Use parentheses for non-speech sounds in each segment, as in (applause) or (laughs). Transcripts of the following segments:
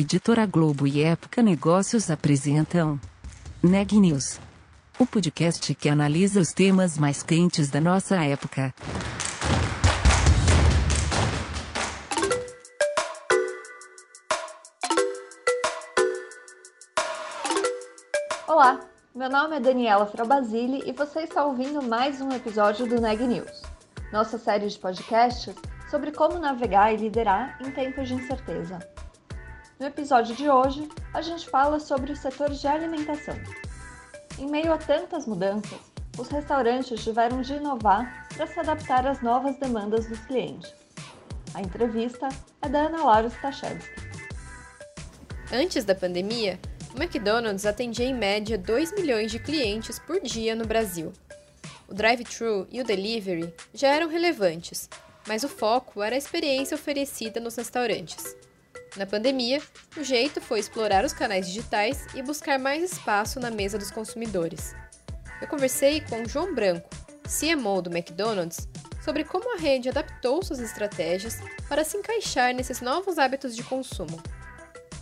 Editora Globo e Época Negócios apresentam Neg News, o podcast que analisa os temas mais quentes da nossa época. Olá, meu nome é Daniela Frabasile e você está ouvindo mais um episódio do Neg News, nossa série de podcasts sobre como navegar e liderar em tempos de incerteza. No episódio de hoje, a gente fala sobre o setor de alimentação. Em meio a tantas mudanças, os restaurantes tiveram de inovar para se adaptar às novas demandas dos clientes. A entrevista é da Ana Laura Stachewski. Antes da pandemia, o McDonald's atendia em média 2 milhões de clientes por dia no Brasil. O drive-thru e o delivery já eram relevantes, mas o foco era a experiência oferecida nos restaurantes. Na pandemia, o jeito foi explorar os canais digitais e buscar mais espaço na mesa dos consumidores. Eu conversei com João Branco, CMO do McDonald's, sobre como a rede adaptou suas estratégias para se encaixar nesses novos hábitos de consumo.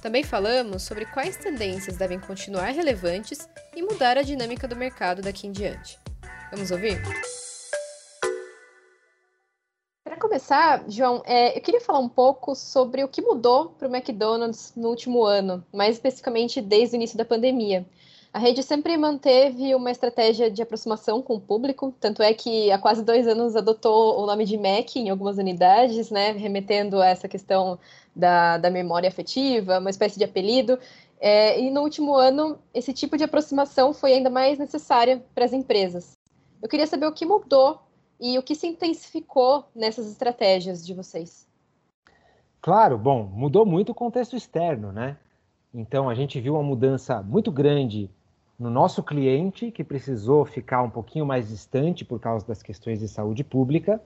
Também falamos sobre quais tendências devem continuar relevantes e mudar a dinâmica do mercado daqui em diante. Vamos ouvir? Para começar, João, é, eu queria falar um pouco sobre o que mudou para o McDonald's no último ano, mais especificamente desde o início da pandemia. A rede sempre manteve uma estratégia de aproximação com o público, tanto é que há quase dois anos adotou o nome de Mac em algumas unidades, né, remetendo a essa questão da, da memória afetiva, uma espécie de apelido. É, e no último ano, esse tipo de aproximação foi ainda mais necessária para as empresas. Eu queria saber o que mudou e o que se intensificou nessas estratégias de vocês? Claro, bom, mudou muito o contexto externo, né? Então a gente viu uma mudança muito grande no nosso cliente, que precisou ficar um pouquinho mais distante por causa das questões de saúde pública,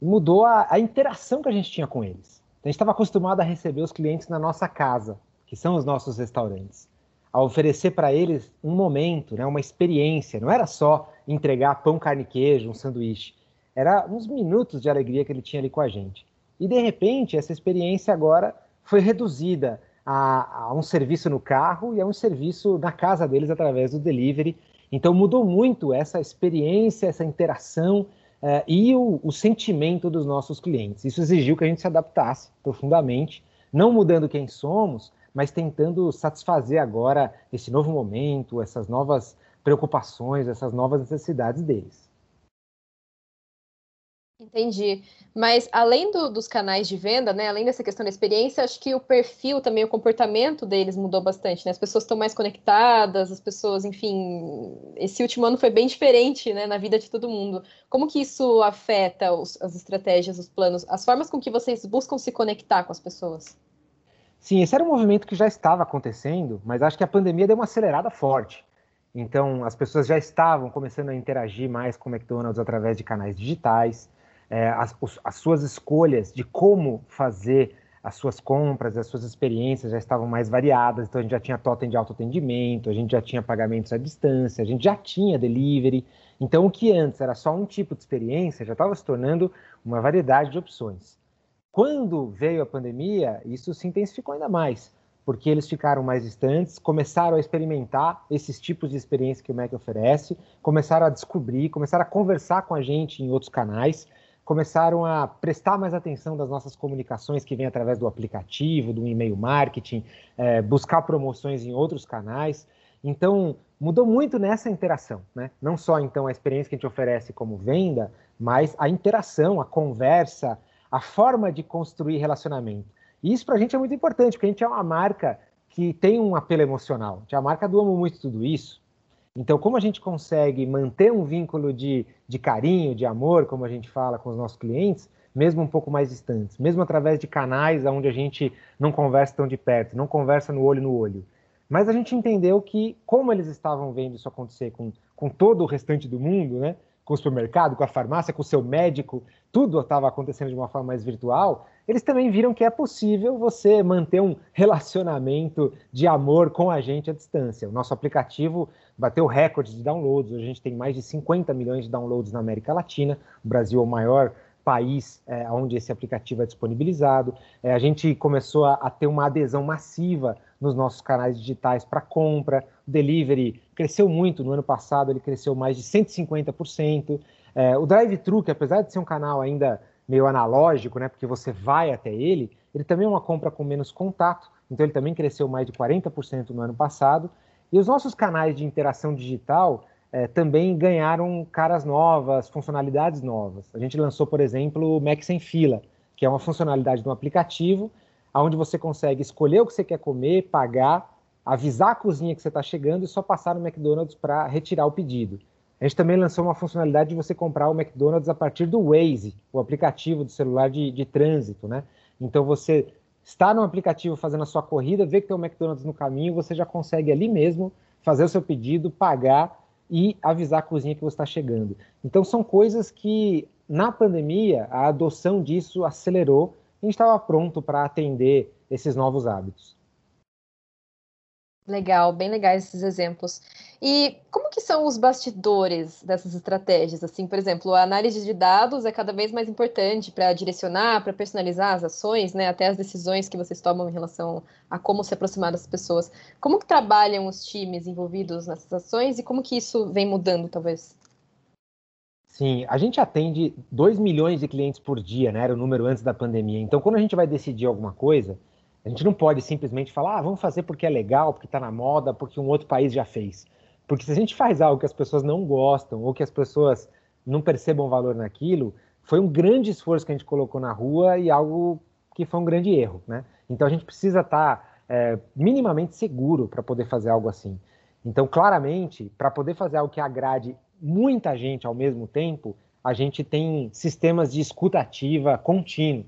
mudou a, a interação que a gente tinha com eles. Então, a gente estava acostumado a receber os clientes na nossa casa, que são os nossos restaurantes a oferecer para eles um momento, né, uma experiência. Não era só entregar pão, carne e queijo, um sanduíche. Era uns minutos de alegria que ele tinha ali com a gente. E de repente, essa experiência agora foi reduzida a, a um serviço no carro e a um serviço na casa deles através do delivery. Então mudou muito essa experiência, essa interação uh, e o, o, sentimento dos nossos clientes. Isso exigiu que a gente se adaptasse profundamente, não mudando quem somos, mas tentando satisfazer agora esse novo momento, essas novas preocupações, essas novas necessidades deles. Entendi. Mas além do, dos canais de venda, né, além dessa questão da experiência, acho que o perfil também, o comportamento deles mudou bastante, né? As pessoas estão mais conectadas, as pessoas, enfim, esse último ano foi bem diferente, né, na vida de todo mundo. Como que isso afeta os, as estratégias, os planos, as formas com que vocês buscam se conectar com as pessoas? Sim, esse era um movimento que já estava acontecendo, mas acho que a pandemia deu uma acelerada forte. Então, as pessoas já estavam começando a interagir mais com o McDonald's através de canais digitais. É, as, as, suas escolhas de como fazer as suas compras, as suas experiências já estavam mais variadas. Então, a gente já tinha totem de autoatendimento, a gente já tinha pagamentos à distância, a gente já tinha delivery. Então, o que antes era só um tipo de experiência já estava se tornando uma variedade de opções. Quando veio a pandemia, isso se intensificou ainda mais, porque eles ficaram mais distantes, começaram a experimentar esses tipos de experiência que o Mac oferece, começaram a descobrir, começaram a conversar com a gente em outros canais, começaram a prestar mais atenção das nossas comunicações que vêm através do aplicativo, do e-mail marketing, é, buscar promoções em outros canais. Então, mudou muito nessa interação, né? Não só então a experiência que a gente oferece como venda, mas a interação, a conversa, a forma de construir relacionamento. E isso para a gente é muito importante, porque a gente é uma marca que tem um apelo emocional. A é a marca do Amo Muito Tudo Isso. Então, como a gente consegue manter um vínculo de, de carinho, de amor, como a gente fala com os nossos clientes, mesmo um pouco mais distantes, mesmo através de canais onde a gente não conversa tão de perto, não conversa no olho no olho. Mas a gente entendeu que, como eles estavam vendo isso acontecer com, com todo o restante do mundo, né, com o supermercado, com a farmácia, com o seu médico, tudo estava acontecendo de uma forma mais virtual, eles também viram que é possível você manter um relacionamento de amor com a gente à distância. O nosso aplicativo bateu recorde de downloads, a gente tem mais de 50 milhões de downloads na América Latina, o Brasil é o maior país é, onde esse aplicativo é disponibilizado. É, a gente começou a, a, ter uma adesão massiva nos nossos canais digitais para compra. Delivery cresceu muito no ano passado, ele cresceu mais de 150%. É, o drive-thru, que apesar de ser um canal ainda meio analógico, né, porque você vai até ele, ele também é uma compra com menos contato, então ele também cresceu mais de 40% no ano passado. E os nossos canais de interação digital é, também ganharam caras novas, funcionalidades novas. A gente lançou, por exemplo, o Mac Sem Fila, que é uma funcionalidade de um aplicativo onde você consegue escolher o que você quer comer, pagar, avisar a cozinha que você está chegando e só passar no McDonald's para retirar o pedido. A gente também lançou uma funcionalidade de você comprar o McDonald's a partir do Waze, o aplicativo do celular de, de trânsito, né? Então você está no aplicativo fazendo a sua corrida, vê que tem o McDonald's no caminho, você já consegue ali mesmo fazer o seu pedido, pagar e avisar a cozinha que você está chegando. Então são coisas que na pandemia a adoção disso acelerou e a gente estava pronto para atender esses novos hábitos. Legal, bem legais esses exemplos. E como que são os bastidores dessas estratégias? Assim, por exemplo, a análise de dados é cada vez mais importante para direcionar, para personalizar as ações, né? Até as decisões que vocês tomam em relação a como se aproximar das pessoas. Como que trabalham os times envolvidos nessas ações e como que isso vem mudando, talvez? Sim, a gente atende 2 milhões de clientes por dia, né? Era o número antes da pandemia. Então, quando a gente vai decidir alguma coisa, a gente não pode simplesmente falar, ah, vamos fazer porque é legal, porque está na moda, porque um outro país já fez. Porque se a gente faz algo que as pessoas não gostam ou que as pessoas não percebam valor naquilo, foi um grande esforço que a gente colocou na rua e algo que foi um grande erro, né? Então a gente precisa estar tá, é, minimamente seguro para poder fazer algo assim. Então, claramente, para poder fazer algo que agrade muita gente ao mesmo tempo, a gente tem sistemas de escutativa contínuo.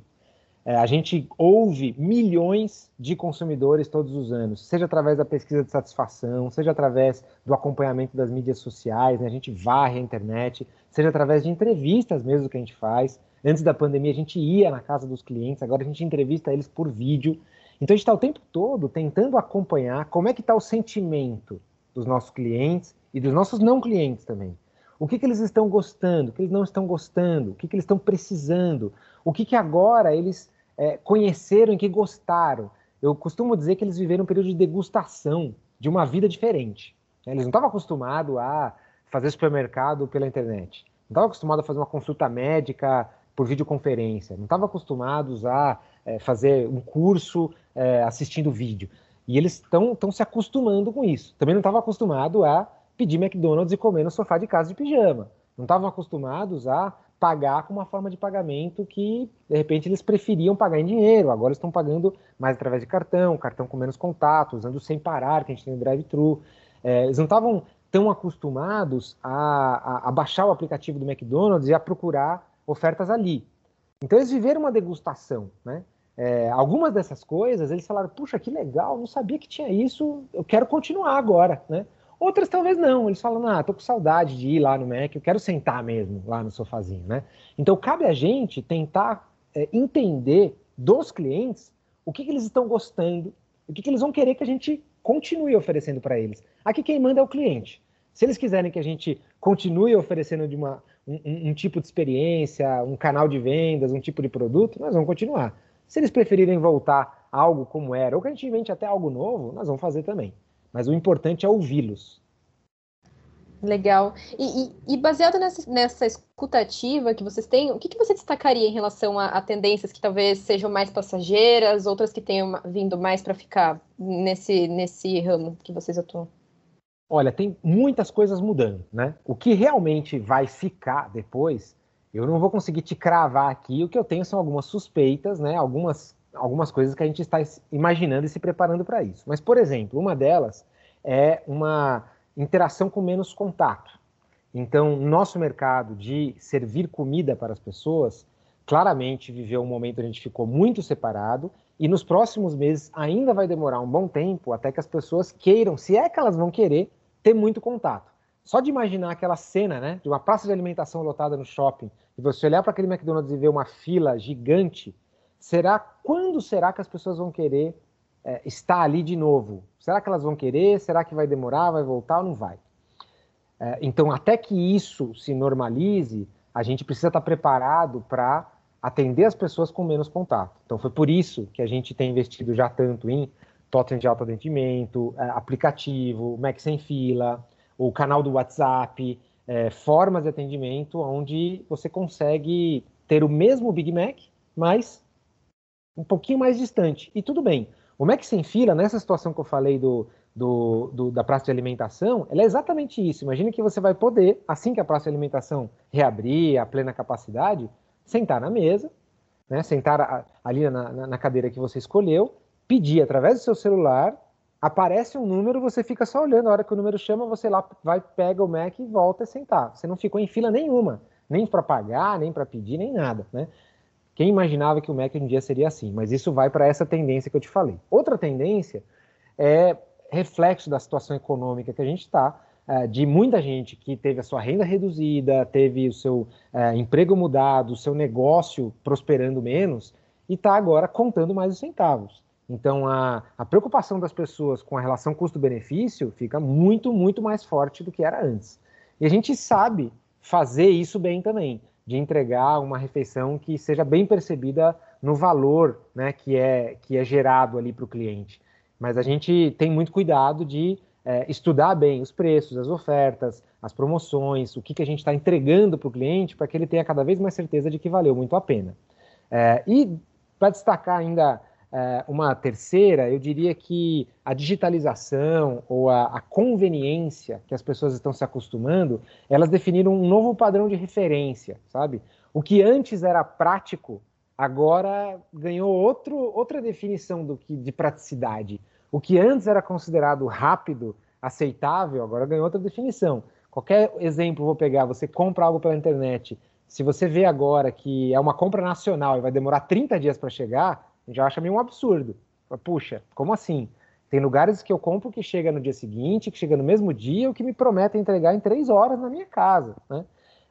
É, a gente ouve milhões de consumidores todos os anos, seja através da pesquisa de satisfação, seja através do acompanhamento das mídias sociais, né? a gente varre a internet, seja através de entrevistas mesmo que a gente faz. Antes da pandemia, a gente ia na casa dos clientes, agora a gente entrevista eles por vídeo. Então a gente está o tempo todo tentando acompanhar como é que está o sentimento dos nossos clientes e dos nossos não clientes também. O que, que eles estão gostando, o que eles não estão gostando, o que, que eles estão precisando, o que, que agora eles é, conheceram e que gostaram. Eu costumo dizer que eles viveram um período de degustação de uma vida diferente. Né? Eles não estavam acostumados a fazer supermercado pela internet, não estavam acostumados a fazer uma consulta médica por videoconferência, não estavam acostumados a é, fazer um curso é, assistindo vídeo. E eles estão se acostumando com isso. Também não estavam acostumados a pedir McDonald's e comer no sofá de casa de pijama. Não estavam acostumados a pagar com uma forma de pagamento que, de repente, eles preferiam pagar em dinheiro, agora estão pagando mais através de cartão, cartão com menos contato, usando sem parar, que a gente tem no drive-thru. É, eles não estavam tão acostumados a, a, a, baixar o aplicativo do McDonald's e a procurar ofertas ali. Então eles viveram uma degustação, né? É, algumas dessas coisas eles falaram, puxa, que legal, não sabia que tinha isso, eu quero continuar agora, né? Outras talvez não, eles falam, ah, tô com saudade de ir lá no Mac, eu quero sentar mesmo lá no sofazinho, né? Então cabe a gente tentar é, entender dos clientes o que, que eles estão gostando, o que, que eles vão querer que a gente continue oferecendo para eles. Aqui quem manda é o cliente. Se eles quiserem que a gente continue oferecendo de uma, um, um, tipo de experiência, um canal de vendas, um tipo de produto, nós vamos continuar. Se eles preferirem voltar algo como era, ou que a gente invente até algo novo, nós vamos fazer também mas o importante é ouvi-los. Legal. E, e, e baseado nessa, nessa escutativa que vocês têm, o que, que você destacaria em relação a, a, tendências que talvez sejam mais passageiras, outras que tenham vindo mais para ficar nesse, nesse ramo que vocês atuam? Olha, tem muitas coisas mudando, né? O que realmente vai ficar depois, eu não vou conseguir te cravar aqui. O que eu tenho são algumas suspeitas, né? Algumas algumas coisas que a gente está imaginando e se preparando para isso. Mas, por exemplo, uma delas é uma interação com menos contato. Então, nosso mercado de servir comida para as pessoas claramente viveu um momento onde a gente ficou muito separado e nos próximos meses ainda vai demorar um bom tempo até que as pessoas queiram, se é que elas vão querer, ter muito contato. Só de imaginar aquela cena, né, de uma praça de alimentação lotada no shopping e você olhar para aquele McDonald's e ver uma fila gigante será quando será que as pessoas vão querer é, estar ali de novo? Será que elas vão querer? Será que vai demorar? Vai voltar ou não vai? É, então, até que isso se normalize, a gente precisa estar preparado para atender as pessoas com menos contato. Então foi por isso que a gente tem investido já tanto em totem de autoatendimento, é, aplicativo, Mac sem fila, o canal do WhatsApp, é, formas de atendimento onde você consegue ter o mesmo Big Mac, mas um pouquinho mais distante. E tudo bem. O Mac sem fila, nessa situação que eu falei do, do, do, da praça de alimentação, ela é exatamente isso. Imagine que você vai poder, assim que a praça de alimentação reabrir a plena capacidade, sentar na mesa, né, sentar ali na, na, na cadeira que você escolheu, pedir através do seu celular, aparece um número, você fica só olhando, a hora que o número chama, você lá vai, pega o Mac e volta a sentar. Você não ficou em fila nenhuma, nem para pagar, nem para pedir, nem nada, né? Quem imaginava que o Mac um dia seria assim? Mas isso vai para essa tendência que eu te falei. Outra tendência é reflexo da situação econômica que a gente está, é, de muita gente que teve a sua renda reduzida, teve o seu é, emprego mudado, o seu negócio prosperando menos, e está agora contando mais os centavos. Então, a, a preocupação das pessoas com a relação custo-benefício fica muito, muito mais forte do que era antes. E a gente sabe fazer isso bem também, de entregar uma refeição que seja bem percebida no valor né, que, é, que é gerado ali para o cliente. Mas a gente tem muito cuidado de é, estudar bem os preços, as ofertas, as promoções, o que, que a gente está entregando para o cliente para que ele tenha cada vez mais certeza de que valeu muito a pena. É, e para destacar ainda uma terceira, eu diria que a digitalização ou a, a, conveniência que as pessoas estão se acostumando, elas definiram um novo padrão de referência, sabe? O que antes era prático, agora ganhou outro, outra definição do que de praticidade. O que antes era considerado rápido, aceitável, agora ganhou outra definição. Qualquer exemplo vou pegar, você compra algo pela internet, se você vê agora que é uma compra nacional e vai demorar 30 dias para chegar, já acha meio um absurdo. Puxa, como assim? Tem lugares que eu compro que chega no dia seguinte, que chega no mesmo dia, o que me promete entregar em três horas na minha casa. Né?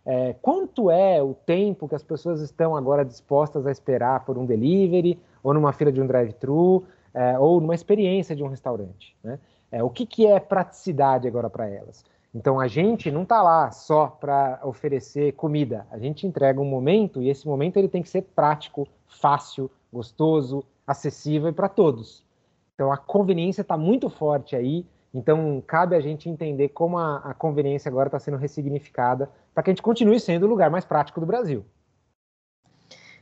É, quanto é o tempo que as pessoas estão agora dispostas a esperar por um delivery, ou numa fila de um drive-thru, é, ou numa experiência de um restaurante? Né? É, o que, que é praticidade agora para elas? Então a gente não está lá só para oferecer comida, a gente entrega um momento e esse momento ele tem que ser prático, fácil, gostoso, acessível para todos. Então a conveniência está muito forte aí. Então cabe a gente entender como a, a conveniência agora está sendo ressignificada para que a gente continue sendo o lugar mais prático do Brasil.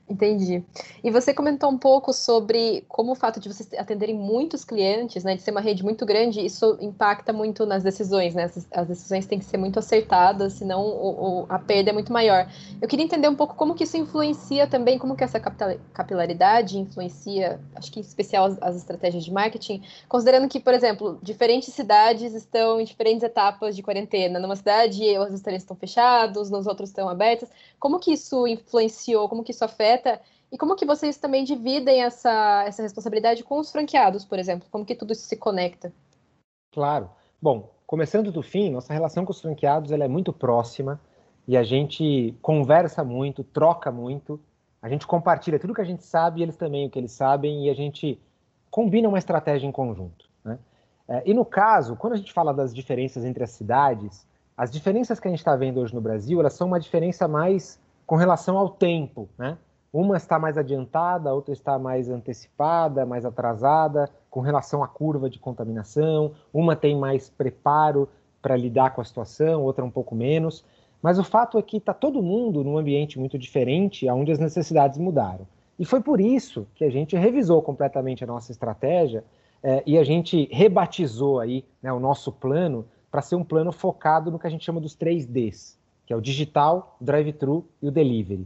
Entendi. E você comentou um pouco sobre como o fato de vocês atenderem muitos clientes, né, de ser uma rede muito grande, isso impacta muito nas decisões, né? As, decisões têm que ser muito acertadas, senão o, o, a perda é muito maior. Eu queria entender um pouco como que isso influencia também, como que essa capilaridade influencia, acho que em especial as, as estratégias de marketing, considerando que, por exemplo, diferentes cidades estão em diferentes etapas de quarentena. Numa cidade, os restaurantes estão fechados, nos outros estão abertos. Como que isso influenciou, como que isso afeta e como que vocês também dividem essa, essa responsabilidade com os franqueados, por exemplo? Como que tudo isso se conecta? Claro. Bom, começando do fim, nossa relação com os franqueados ela é muito próxima e a gente conversa muito, troca muito, a gente compartilha tudo que a gente sabe e eles também o que eles sabem e a gente combina uma estratégia em conjunto. Né? É, e no caso, quando a gente fala das diferenças entre as cidades, as diferenças que a gente está vendo hoje no Brasil, elas são uma diferença mais com relação ao tempo, né? Uma está mais adiantada, a outra está mais antecipada, mais atrasada, com relação à curva de contaminação. Uma tem mais preparo para lidar com a situação, outra um pouco menos. Mas o fato é que está todo mundo num ambiente muito diferente, onde as necessidades mudaram. E foi por isso que a gente revisou completamente a nossa estratégia eh, e a gente rebatizou aí né, o nosso plano para ser um plano focado no que a gente chama dos três Ds, que é o digital, o drive-thru e o delivery.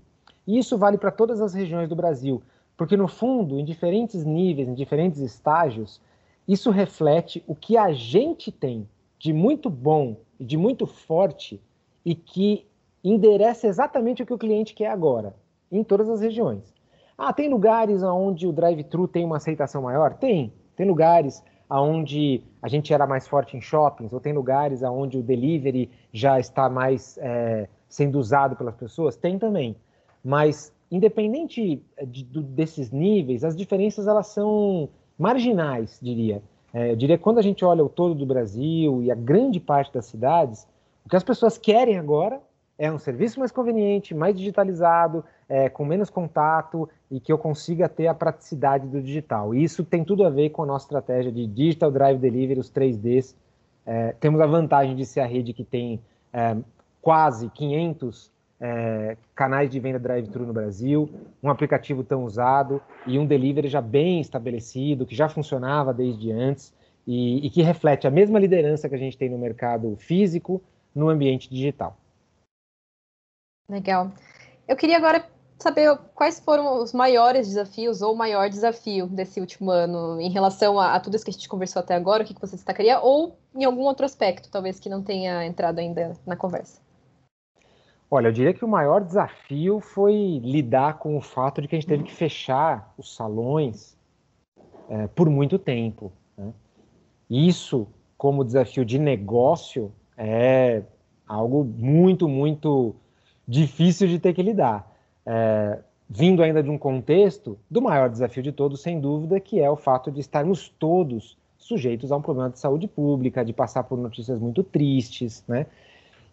E isso vale para todas as regiões do Brasil, porque no fundo, em diferentes níveis, em diferentes estágios, isso reflete o que a gente tem de muito bom e de muito forte e que endereça exatamente o que o cliente quer agora, em todas as regiões. Ah, tem lugares onde o drive-thru tem uma aceitação maior? Tem. Tem lugares onde a gente era mais forte em shoppings, ou tem lugares onde o delivery já está mais é, sendo usado pelas pessoas? Tem também. Mas, independente de, de, desses níveis, as diferenças elas são marginais, diria. É, eu diria que quando a gente olha o todo do Brasil e a grande parte das cidades, o que as pessoas querem agora é um serviço mais conveniente, mais digitalizado, é, com menos contato e que eu consiga ter a praticidade do digital. E isso tem tudo a ver com a nossa estratégia de Digital Drive Delivery, os 3Ds. É, temos a vantagem de ser a rede que tem é, quase 500 é, canais de venda drive-thru no Brasil, um aplicativo tão usado e um delivery já bem estabelecido, que já funcionava desde antes e, e que reflete a mesma liderança que a gente tem no mercado físico no ambiente digital. Legal. Eu queria agora saber quais foram os maiores desafios ou o maior desafio desse último ano em relação a, a, tudo isso que a gente conversou até agora, o que, que você destacaria, ou em algum outro aspecto, talvez que não tenha entrado ainda na conversa. Olha, eu diria que o maior desafio foi lidar com o fato de que a gente teve que fechar os salões é, por muito tempo. Né? Isso, como desafio de negócio, é algo muito, muito difícil de ter que lidar. É, vindo ainda de um contexto do maior desafio de todos, sem dúvida, que é o fato de estarmos todos sujeitos a um problema de saúde pública, de passar por notícias muito tristes, né?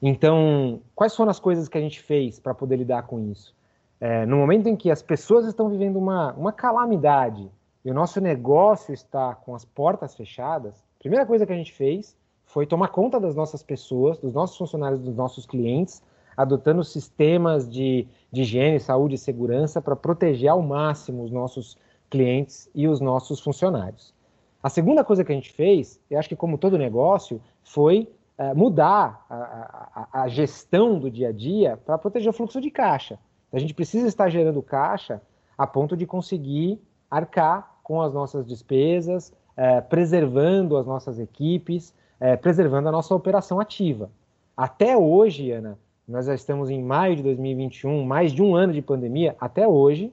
Então, quais foram as coisas que a gente fez para poder lidar com isso? É, no momento em que as pessoas estão vivendo uma, uma calamidade e o nosso negócio está com as portas fechadas, a primeira coisa que a gente fez foi tomar conta das nossas pessoas, dos nossos funcionários, dos nossos clientes, adotando sistemas de, de higiene, saúde e segurança para proteger ao máximo os nossos clientes e os nossos funcionários. A segunda coisa que a gente fez, eu acho que como todo negócio, foi é, mudar a, a, a, gestão do dia a dia para proteger o fluxo de caixa. A gente precisa estar gerando caixa a ponto de conseguir arcar com as nossas despesas, é, preservando as nossas equipes, é, preservando a nossa operação ativa. Até hoje, Ana, nós já estamos em maio de 2021, mais de um ano de pandemia, até hoje,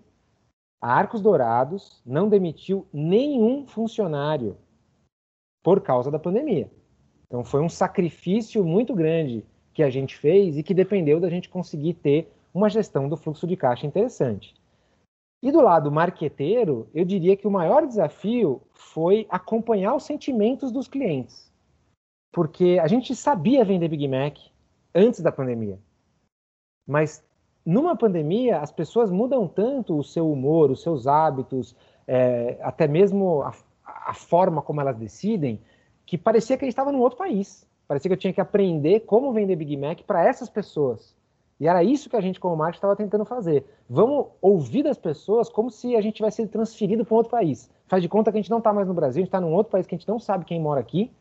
a Arcos Dourados não demitiu nenhum funcionário por causa da pandemia. Então foi um sacrifício muito grande que a gente fez e que dependeu da gente conseguir ter uma gestão do fluxo de caixa interessante. E do lado marqueteiro, eu diria que o maior desafio foi acompanhar os sentimentos dos clientes. Porque a gente sabia vender Big Mac antes da pandemia. Mas numa pandemia, as pessoas mudam tanto o seu humor, os seus hábitos, é, até mesmo a, a forma como elas decidem, que parecia que a gente estava num outro país. Parecia que eu tinha que aprender como vender Big Mac para essas pessoas. E era isso que a gente, como marketing, estava tentando fazer. Vamos ouvir das pessoas como se a gente tivesse sido transferido para um outro país. Faz de conta que a gente não está mais no Brasil, a gente está num outro país que a gente não sabe quem mora aqui.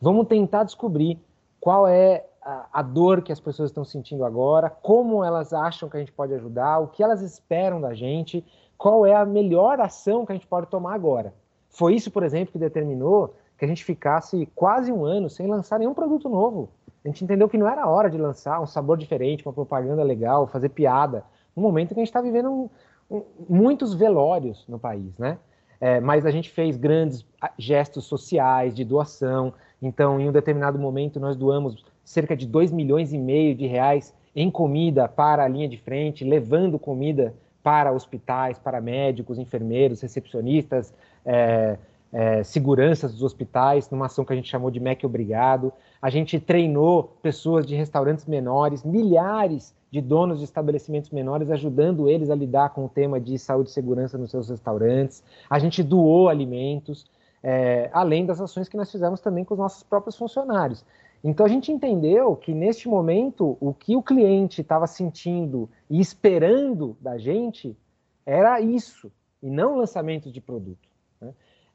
Vamos tentar descobrir qual é a, a dor que as pessoas estão sentindo agora, como elas acham que a gente pode ajudar, o que elas esperam da gente, qual é a melhor ação que a gente pode tomar agora. Foi isso, por exemplo, que determinou que a gente ficasse quase um ano sem lançar nenhum produto novo. A gente entendeu que não era hora de lançar um sabor diferente, uma propaganda legal, fazer piada, no momento que a gente está vivendo um, um, muitos velórios no país, né? É, mas a gente fez grandes gestos sociais de doação. Então, em um determinado momento, nós doamos cerca de 2 milhões e meio de reais em comida para a linha de frente, levando comida para hospitais, para médicos, enfermeiros, recepcionistas, é, é, seguranças dos hospitais, numa ação que a gente chamou de MEC Obrigado. A gente treinou pessoas de restaurantes menores, milhares de donos de estabelecimentos menores, ajudando eles a lidar com o tema de saúde e segurança nos seus restaurantes. A gente doou alimentos, é, além das ações que nós fizemos também com os nossos próprios funcionários. Então a gente entendeu que neste momento o que o cliente estava sentindo e esperando da gente era isso, e não lançamento de produto.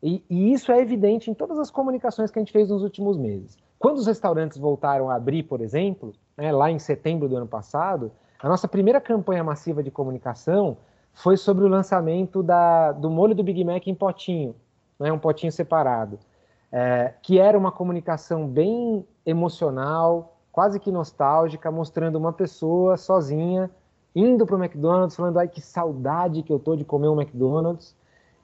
E, e, isso é evidente em todas as comunicações que a gente fez nos últimos meses. Quando os restaurantes voltaram a abrir, por exemplo, né, lá em setembro do ano passado, a nossa primeira campanha massiva de comunicação foi sobre o lançamento da, do molho do Big Mac em potinho, né, um potinho separado, é, que era uma comunicação bem emocional, quase que nostálgica, mostrando uma pessoa sozinha indo para o McDonald's, falando: ai que saudade que eu tô de comer um McDonald's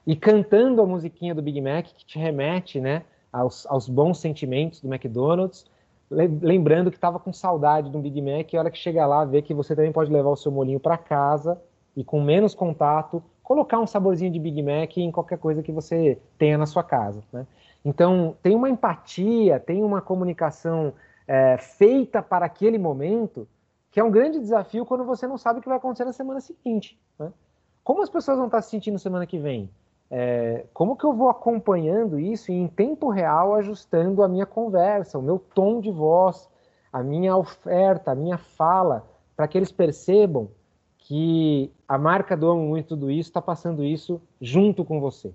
e cantando a musiquinha do Big Mac que te remete, né, aos, aos bons sentimentos do McDonald's, lembrando que estava com saudade do Big Mac e a hora que chega lá vê que você também pode levar o seu molinho para casa e com menos contato colocar um saborzinho de Big Mac em qualquer coisa que você tenha na sua casa, né? Então tem uma empatia, tem uma comunicação é, feita para aquele momento que é um grande desafio quando você não sabe o que vai acontecer na semana seguinte. Né? Como as pessoas vão estar se sentindo semana que vem? É, como que eu vou acompanhando isso e em tempo real ajustando a minha conversa, o meu tom de voz, a minha oferta, a minha fala, para que eles percebam que a marca do Amo Muito Tudo Isso está passando isso junto com você.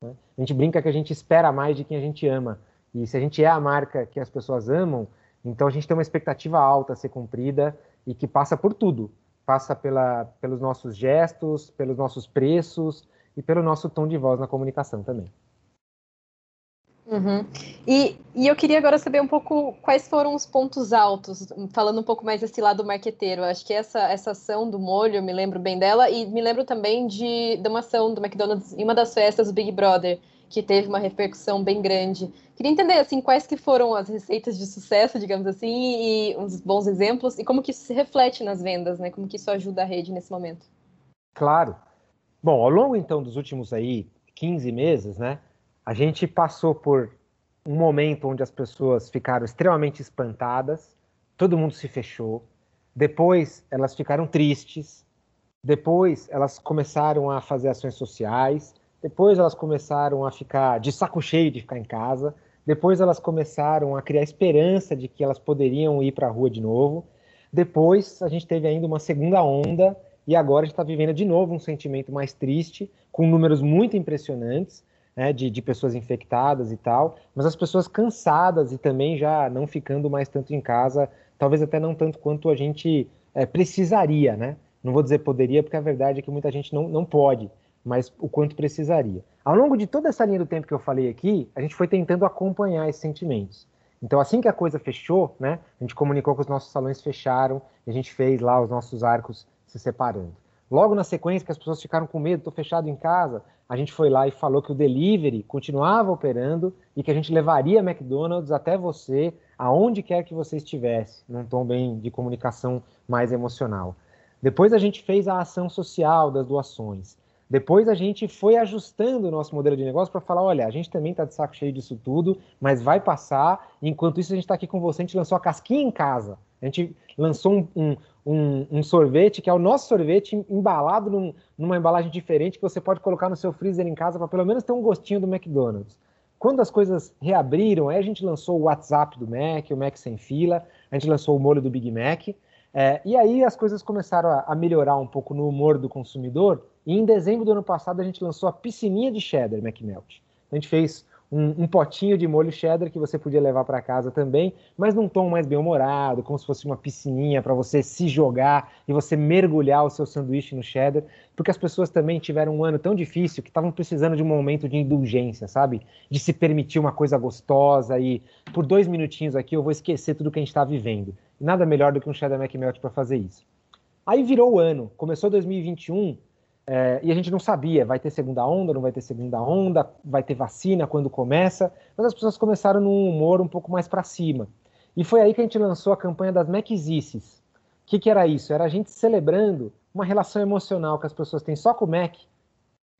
Né? A gente brinca que a gente espera mais de quem a gente ama. E se a gente é a marca que as pessoas amam, então a gente tem uma expectativa alta a ser cumprida e que passa por tudo. Passa pela, pelos nossos gestos, pelos nossos preços, e pelo nosso tom de voz na comunicação também. Uhum. E, e, eu queria agora saber um pouco quais foram os pontos altos, falando um pouco mais desse lado marqueteiro. Acho que essa, essa ação do molho, eu me lembro bem dela, e me lembro também de, de uma ação do McDonald's em uma das festas do Big Brother, que teve uma repercussão bem grande. Queria entender assim quais que foram as receitas de sucesso, digamos assim, e uns bons exemplos, e como que isso se reflete nas vendas, né? Como que isso ajuda a rede nesse momento. Claro. Bom, ao longo então dos últimos aí 15 meses, né, a gente passou por um momento onde as pessoas ficaram extremamente espantadas, todo mundo se fechou. Depois elas ficaram tristes. Depois elas começaram a fazer ações sociais. Depois elas começaram a ficar de saco cheio de ficar em casa. Depois elas começaram a criar esperança de que elas poderiam ir para a rua de novo. Depois a gente teve ainda uma segunda onda e agora a gente está vivendo de novo um sentimento mais triste, com números muito impressionantes, né, de, de, pessoas infectadas e tal, mas as pessoas cansadas e também já não ficando mais tanto em casa, talvez até não tanto quanto a gente é, precisaria, né? Não vou dizer poderia, porque a verdade é que muita gente não, não pode, mas o quanto precisaria. Ao longo de toda essa linha do tempo que eu falei aqui, a gente foi tentando acompanhar esses sentimentos. Então, assim que a coisa fechou, né, a gente comunicou que os nossos salões fecharam, a gente fez lá os nossos arcos se separando. Logo na sequência, que as pessoas ficaram com medo, estou fechado em casa, a gente foi lá e falou que o delivery continuava operando e que a gente levaria McDonald's até você, aonde quer que você estivesse, num tom bem de comunicação mais emocional. Depois a gente fez a ação social das doações. Depois a gente foi ajustando o nosso modelo de negócio para falar, olha, a gente também está de saco cheio disso tudo, mas vai passar. Enquanto isso a gente está aqui com você, a gente lançou a casquinha em casa. A gente lançou um, um, um, um, sorvete que é o nosso sorvete embalado num, numa embalagem diferente que você pode colocar no seu freezer em casa para pelo menos ter um gostinho do McDonald's. Quando as coisas reabriram, aí a gente lançou o WhatsApp do Mac, o Mac sem fila, a gente lançou o molho do Big Mac, é, e aí as coisas começaram a, a, melhorar um pouco no humor do consumidor, e em dezembro do ano passado a gente lançou a piscininha de cheddar McMelt. A gente fez um, um, potinho de molho cheddar que você podia levar para casa também, mas num tom mais bem-humorado, como se fosse uma piscininha para você se jogar e você mergulhar o seu sanduíche no cheddar, porque as pessoas também tiveram um ano tão difícil que estavam precisando de um momento de indulgência, sabe? De se permitir uma coisa gostosa e por dois minutinhos aqui eu vou esquecer tudo que a gente está vivendo. Nada melhor do que um cheddar McMelt para fazer isso. Aí virou o ano, começou 2021 é, e a gente não sabia, vai ter segunda onda, não vai ter segunda onda, vai ter vacina quando começa, mas as pessoas começaram num humor um pouco mais para cima. E foi aí que a gente lançou a campanha das Macizices. O que, que era isso? Era a gente celebrando uma relação emocional que as pessoas têm só com o Mac,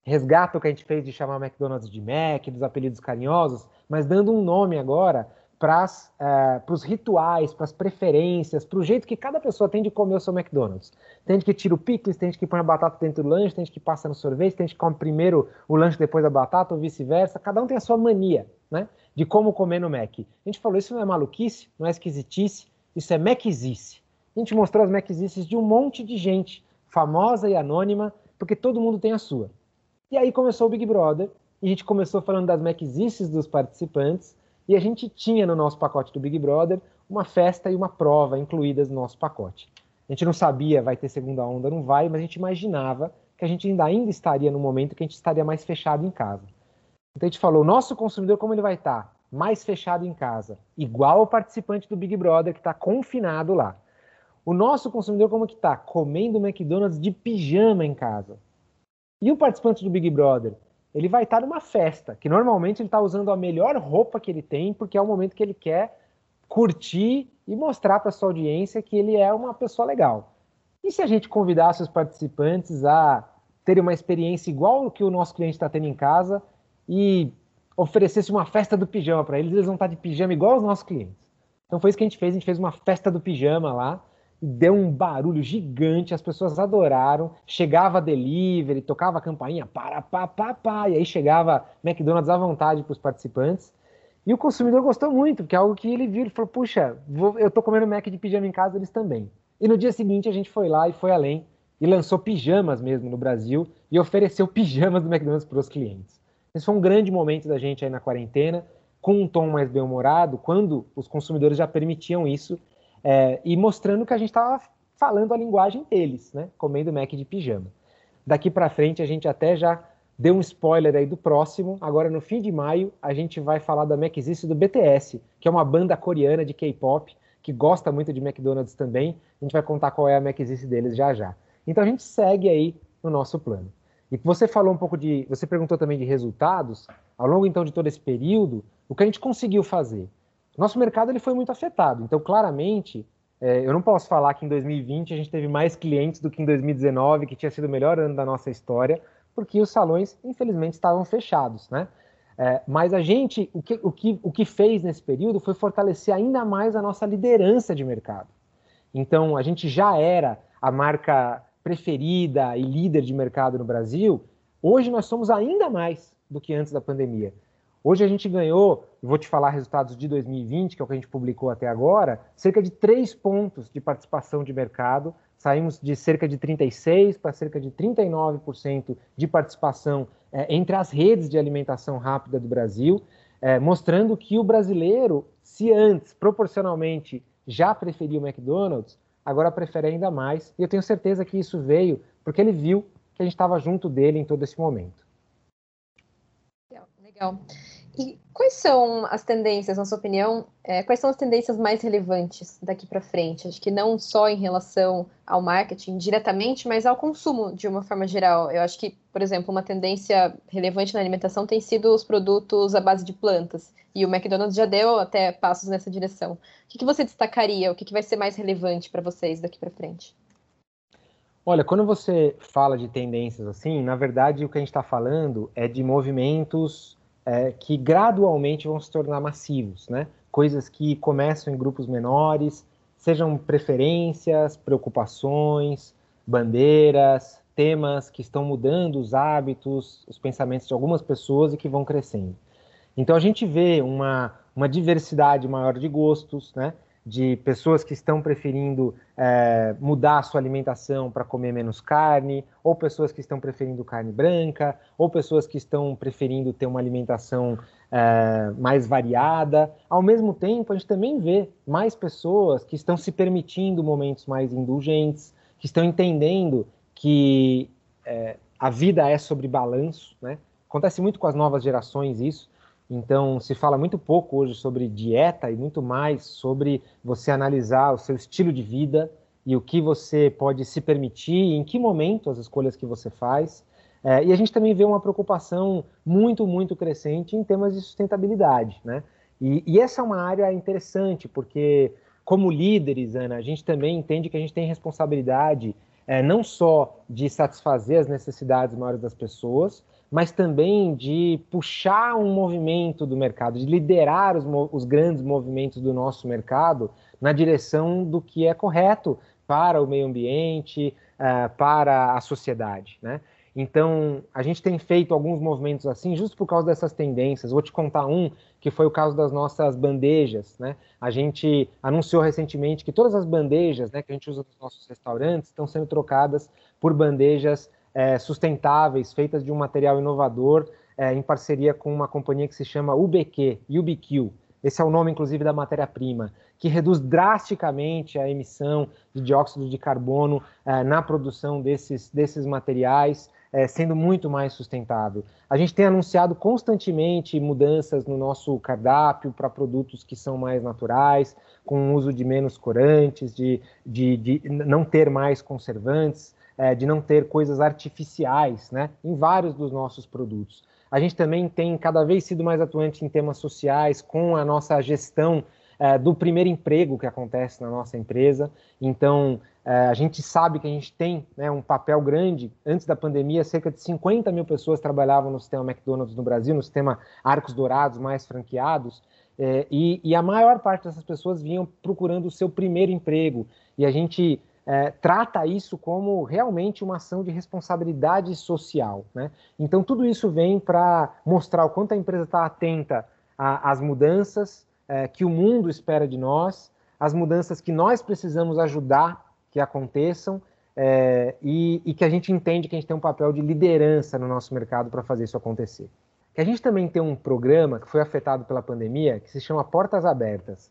resgata o que a gente fez de chamar McDonald's de Mac, dos apelidos carinhosos, mas dando um nome agora para é, os rituais, para as preferências, para o jeito que cada pessoa tem de comer o seu McDonald's. Tem gente que tira o picles, tem gente que põe a batata dentro do lanche, tem gente que passa no sorvete, tem gente que come primeiro o lanche depois da batata ou vice-versa. Cada um tem a sua mania, né? De como comer no Mac. A gente falou, isso não é maluquice, não é esquisitice, isso é Macizice. A gente mostrou as Macizices de um monte de gente, famosa e anônima, porque todo mundo tem a sua. E aí começou o Big Brother, e a gente começou falando das Macizices dos participantes, e a gente tinha no nosso pacote do Big Brother uma festa e uma prova incluídas no nosso pacote. A gente não sabia vai ter segunda onda, não vai, mas a gente imaginava que a gente ainda, ainda estaria no momento que a gente estaria mais fechado em casa. Então a gente falou, nosso consumidor como ele vai estar? Mais fechado em casa, igual o participante do Big Brother que está confinado lá. O nosso consumidor como que está? Comendo McDonald's de pijama em casa. E o participante do Big Brother? Ele vai estar numa festa, que normalmente ele está usando a melhor roupa que ele tem, porque é o momento que ele quer curtir e mostrar para sua audiência que ele é uma pessoa legal. E se a gente convidasse os participantes a terem uma experiência igual o que o nosso cliente está tendo em casa e oferecesse uma festa do pijama para eles, eles vão estar de pijama igual os nossos clientes. Então foi isso que a gente fez, a gente fez uma festa do pijama lá, deu um barulho gigante, as pessoas adoraram. Chegava delivery, tocava a campainha, para, pá, pá, pá, e aí chegava McDonald's à vontade para os participantes. E o consumidor gostou muito, porque é algo que ele viu e falou: puxa, vou, eu tô comendo Mac de pijama em casa, eles também. E no dia seguinte a gente foi lá e foi além e lançou pijamas mesmo no Brasil e ofereceu (laughs) pijamas do McDonald's para os clientes. Esse foi um grande momento da gente aí na quarentena, com um tom mais bem-humorado, quando os consumidores já permitiam isso é, e mostrando que a gente estava falando a linguagem deles, né? Comendo Mac de pijama. Daqui para frente a gente até já deu um spoiler aí do próximo. Agora no fim de maio a gente vai falar da Mac Exist do BTS, que é uma banda coreana de K-pop que gosta muito de McDonald's também. A gente vai contar qual é a Mac Exist deles já já. Então a gente segue aí no nosso plano. E você falou um pouco de, você perguntou também de resultados. Ao longo então de todo esse período, o que a gente conseguiu fazer? Nosso mercado ele foi muito afetado. Então claramente, é, eu não posso falar que em 2020 a gente teve mais clientes do que em 2019, que tinha sido o melhor ano da nossa história, porque os salões infelizmente estavam fechados, né? É, mas a gente, o que, o, que, o que fez nesse período foi fortalecer ainda mais a nossa liderança de mercado. Então, a gente já era a marca preferida e líder de mercado no Brasil, hoje nós somos ainda mais do que antes da pandemia. Hoje a gente ganhou, vou te falar resultados de 2020, que é o que a gente publicou até agora, cerca de 3 pontos de participação de mercado. Saímos de cerca de 36% para cerca de 39% de participação é, entre as redes de alimentação rápida do Brasil, é, mostrando que o brasileiro, se antes proporcionalmente já preferia o McDonald's, agora prefere ainda mais. E eu tenho certeza que isso veio porque ele viu que a gente estava junto dele em todo esse momento. Legal. E quais são as tendências, na sua opinião, é, quais são as tendências mais relevantes daqui para frente? Acho que não só em relação ao marketing diretamente, mas ao consumo de uma forma geral. Eu acho que, por exemplo, uma tendência relevante na alimentação tem sido os produtos à base de plantas. E o McDonald's já deu até passos nessa direção. O que, que você destacaria? O que, que vai ser mais relevante para vocês daqui para frente? Olha, quando você fala de tendências assim, na verdade o que a gente está falando é de movimentos é, que gradualmente vão se tornar massivos, né? Coisas que começam em grupos menores, sejam preferências, preocupações, bandeiras, temas que estão mudando os hábitos, os pensamentos de algumas pessoas e que vão crescendo. Então a gente vê uma, uma diversidade maior de gostos, né? De pessoas que estão preferindo é, mudar a sua alimentação para comer menos carne, ou pessoas que estão preferindo carne branca, ou pessoas que estão preferindo ter uma alimentação é, mais variada. Ao mesmo tempo, a gente também vê mais pessoas que estão se permitindo momentos mais indulgentes, que estão entendendo que é, a vida é sobre balanço, né? Acontece muito com as novas gerações isso. Então, se fala muito pouco hoje sobre dieta e muito mais sobre você analisar o seu estilo de vida e o que você pode se permitir, em que momento as escolhas que você faz. É, e a gente também vê uma preocupação muito, muito crescente em temas de sustentabilidade. Né? E, e essa é uma área interessante, porque como líderes, Ana, a gente também entende que a gente tem responsabilidade é, não só de satisfazer as necessidades maiores das pessoas, mas também de puxar um movimento do mercado, de liderar os, os grandes movimentos do nosso mercado na direção do que é correto para o meio ambiente, uh, para a sociedade, né? Então, a gente tem feito alguns movimentos assim, justo por causa dessas tendências. Vou te contar um, que foi o caso das nossas bandejas, né? A gente anunciou recentemente que todas as bandejas né, que a gente usa nos nossos restaurantes estão sendo trocadas por bandejas é, sustentáveis, feitas de um material inovador, é, em parceria com uma companhia que se chama UBQ, UBQ. Esse é o nome, inclusive, da matéria-prima, que reduz drasticamente a emissão de dióxido de carbono é, na produção desses, desses materiais, é, sendo muito mais sustentável. A gente tem anunciado constantemente mudanças no nosso cardápio para produtos que são mais naturais, com uso de menos corantes, de, de, de não ter mais conservantes é, de não ter coisas artificiais né, em vários dos nossos produtos. A gente também tem cada vez sido mais atuante em temas sociais com a nossa gestão é, do primeiro emprego que acontece na nossa empresa. Então, é, a gente sabe que a gente tem né, um papel grande. Antes da pandemia, cerca de 50 mil pessoas trabalhavam no sistema McDonald's no Brasil, no sistema Arcos Dourados mais franqueados. é, e, e, a maior parte dessas pessoas vinham procurando o seu primeiro emprego. E a gente é, trata isso como realmente uma ação de responsabilidade social. Né? Então, tudo isso vem para mostrar o quanto a empresa está atenta às mudanças é, que o mundo espera de nós, as mudanças que nós precisamos ajudar que aconteçam é, e, e, que a gente entende que a gente tem um papel de liderança no nosso mercado para fazer isso acontecer. Que a gente também tem um programa que foi afetado pela pandemia que se chama Portas Abertas.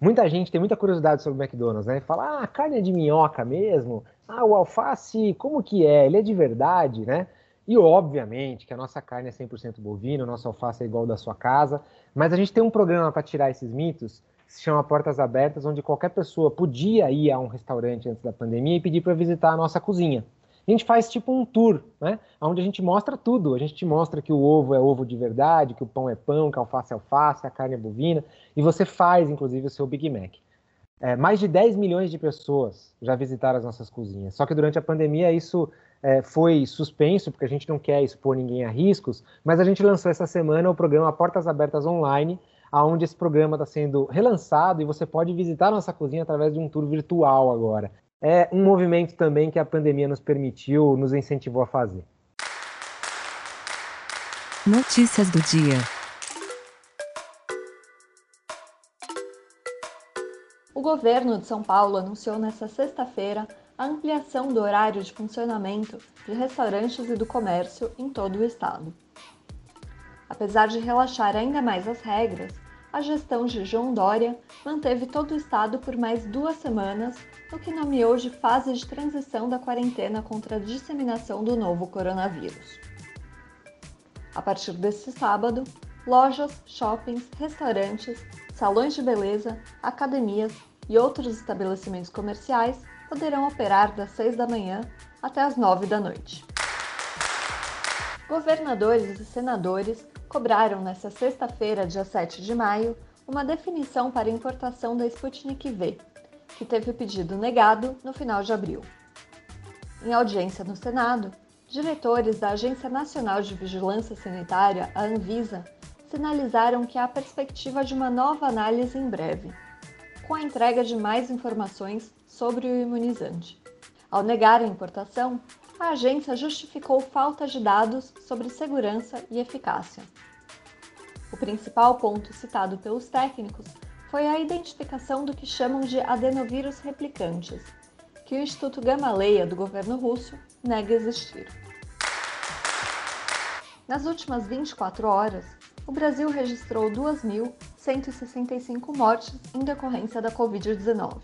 Muita gente tem muita curiosidade sobre o McDonald's, né? Fala, ah, carne é de minhoca mesmo? Ah, o alface, como que é? Ele é de verdade, né? E obviamente que a nossa carne é 100% bovina, o nosso alface é igual da sua casa, mas a gente tem um programa para tirar esses mitos se chama Portas Abertas, onde qualquer pessoa podia ir a um restaurante antes da pandemia e pedir para visitar a nossa cozinha. A gente faz tipo um tour, né? Onde a gente mostra tudo. A gente te mostra que o ovo é ovo de verdade, que o pão é pão, que a alface é alface, a carne é bovina. E você faz, inclusive, o seu Big Mac. É, mais de 10 milhões de pessoas já visitaram as nossas cozinhas. Só que durante a pandemia isso é, foi suspenso, porque a gente não quer expor ninguém a riscos, mas a gente lançou essa semana o programa Portas Abertas Online, aonde esse programa está sendo relançado e você pode visitar nossa cozinha através de um tour virtual agora. É um movimento também que a pandemia nos permitiu, nos incentivou a fazer. Notícias do dia. O governo de São Paulo anunciou nesta sexta-feira a ampliação do horário de funcionamento de restaurantes e do comércio em todo o estado. Apesar de relaxar ainda mais as regras, a gestão de João Dória manteve todo o estado por mais duas semanas, no que nomeou de fase de transição da quarentena contra a disseminação do novo coronavírus. A partir deste sábado, lojas, shoppings, restaurantes, salões de beleza, academias e outros estabelecimentos comerciais poderão operar das 6 da manhã até as 9 da noite. Governadores e senadores cobraram nesta sexta-feira, dia 7 de maio, uma definição para importação da Sputnik V, que teve o pedido negado no final de abril. Em audiência no Senado, diretores da Agência Nacional de Vigilância Sanitária, a Anvisa, sinalizaram que há perspectiva de uma nova análise em breve, com a entrega de mais informações sobre o imunizante. Ao negar a importação, a agência justificou falta de dados sobre segurança e eficácia. O principal ponto citado pelos técnicos foi a identificação do que chamam de adenovírus replicantes, que o Instituto Gamaleya do governo russo nega existir. Nas últimas 24 horas, o Brasil registrou 2.165 mortes em decorrência da Covid-19.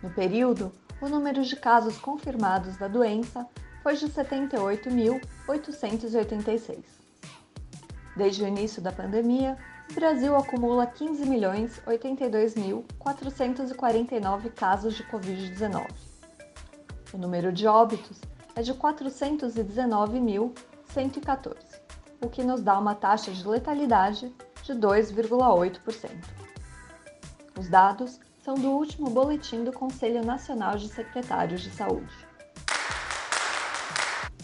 No período, o número de casos confirmados da doença foi de 78.886. Desde o início da pandemia, o Brasil acumula 15.082.449 casos de Covid-19. O número de óbitos é de 419.114, o que nos dá uma taxa de letalidade de 2,8%. Os dados são do último boletim do Conselho Nacional de Secretários de Saúde.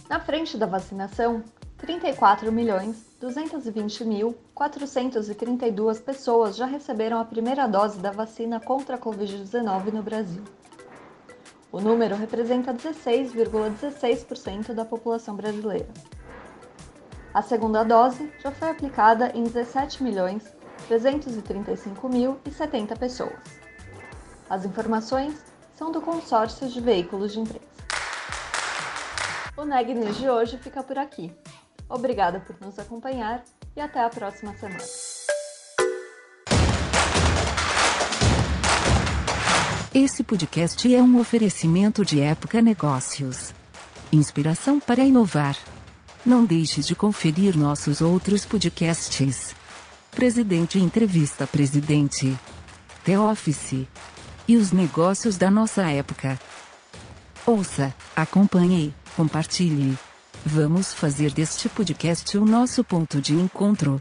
Na frente da vacinação, 34.220.432 pessoas já receberam a primeira dose da vacina contra a Covid-19 no Brasil. O número representa 16,16% da população brasileira. A segunda dose já foi aplicada em 17.335.070 pessoas. As informações são do consórcio de veículos de empresa. O Neg News de hoje fica por aqui. Obrigada por nos acompanhar e até a próxima semana. Esse podcast é um oferecimento de Época Negócios. Inspiração para inovar. Não deixe de conferir nossos outros podcasts. Presidente Entrevista Presidente. The Office e os negócios da nossa época. Ouça, acompanhe, compartilhe. Vamos fazer deste podcast o nosso ponto de encontro.